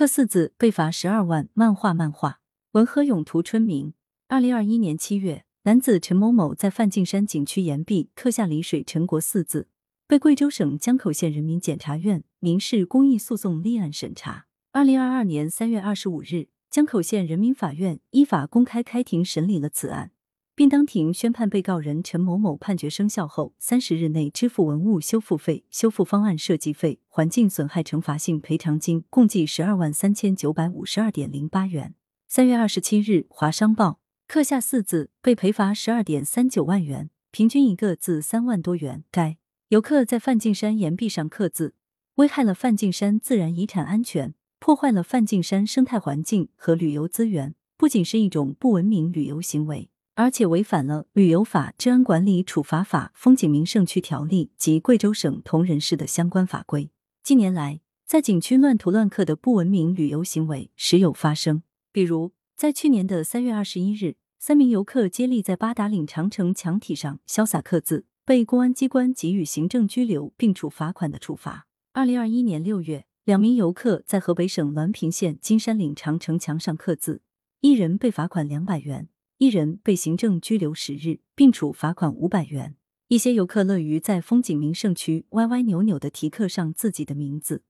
刻四字被罚十二万。漫画漫画文和勇图春明。二零二一年七月，男子陈某某在梵净山景区岩壁刻下“李水陈国”四字，被贵州省江口县人民检察院民事公益诉讼立案审查。二零二二年三月二十五日，江口县人民法院依法公开开庭审理了此案。并当庭宣判被告人陈某某判决生效后三十日内支付文物修复费、修复方案设计费、环境损害惩罚性赔偿金共计十二万三千九百五十二点零八元。三月二十七日，华商报刻下四字被赔罚十二点三九万元，平均一个字三万多元。该游客在梵净山岩壁上刻字，危害了梵净山自然遗产安全，破坏了梵净山生态环境和旅游资源，不仅是一种不文明旅游行为。而且违反了旅游法、治安管理处罚法、风景名胜区条例及贵州省铜仁市的相关法规。近年来，在景区乱涂乱刻的不文明旅游行为时有发生。比如，在去年的三月二十一日，三名游客接力在八达岭长城墙体上潇洒刻字，被公安机关给予行政拘留并处罚款的处罚。二零二一年六月，两名游客在河北省滦平县金山岭长城墙上刻字，一人被罚款两百元。一人被行政拘留十日，并处罚款五百元。一些游客乐于在风景名胜区歪歪扭扭的题刻上自己的名字，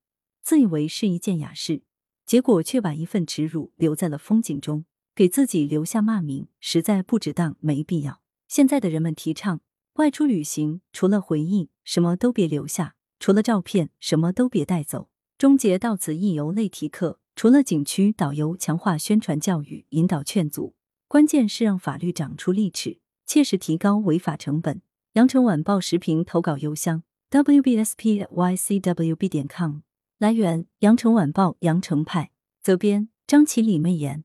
自以为是一件雅事，结果却把一份耻辱留在了风景中，给自己留下骂名，实在不值当，没必要。现在的人们提倡外出旅行，除了回忆，什么都别留下；除了照片，什么都别带走。终结到此一游类题刻，除了景区导游强化宣传教育，引导劝阻。关键是让法律长出利齿，切实提高违法成本。羊城晚报时评投稿邮箱：wbspycwb 点 com。来源：羊城晚报羊城派。责编：张起李媚妍。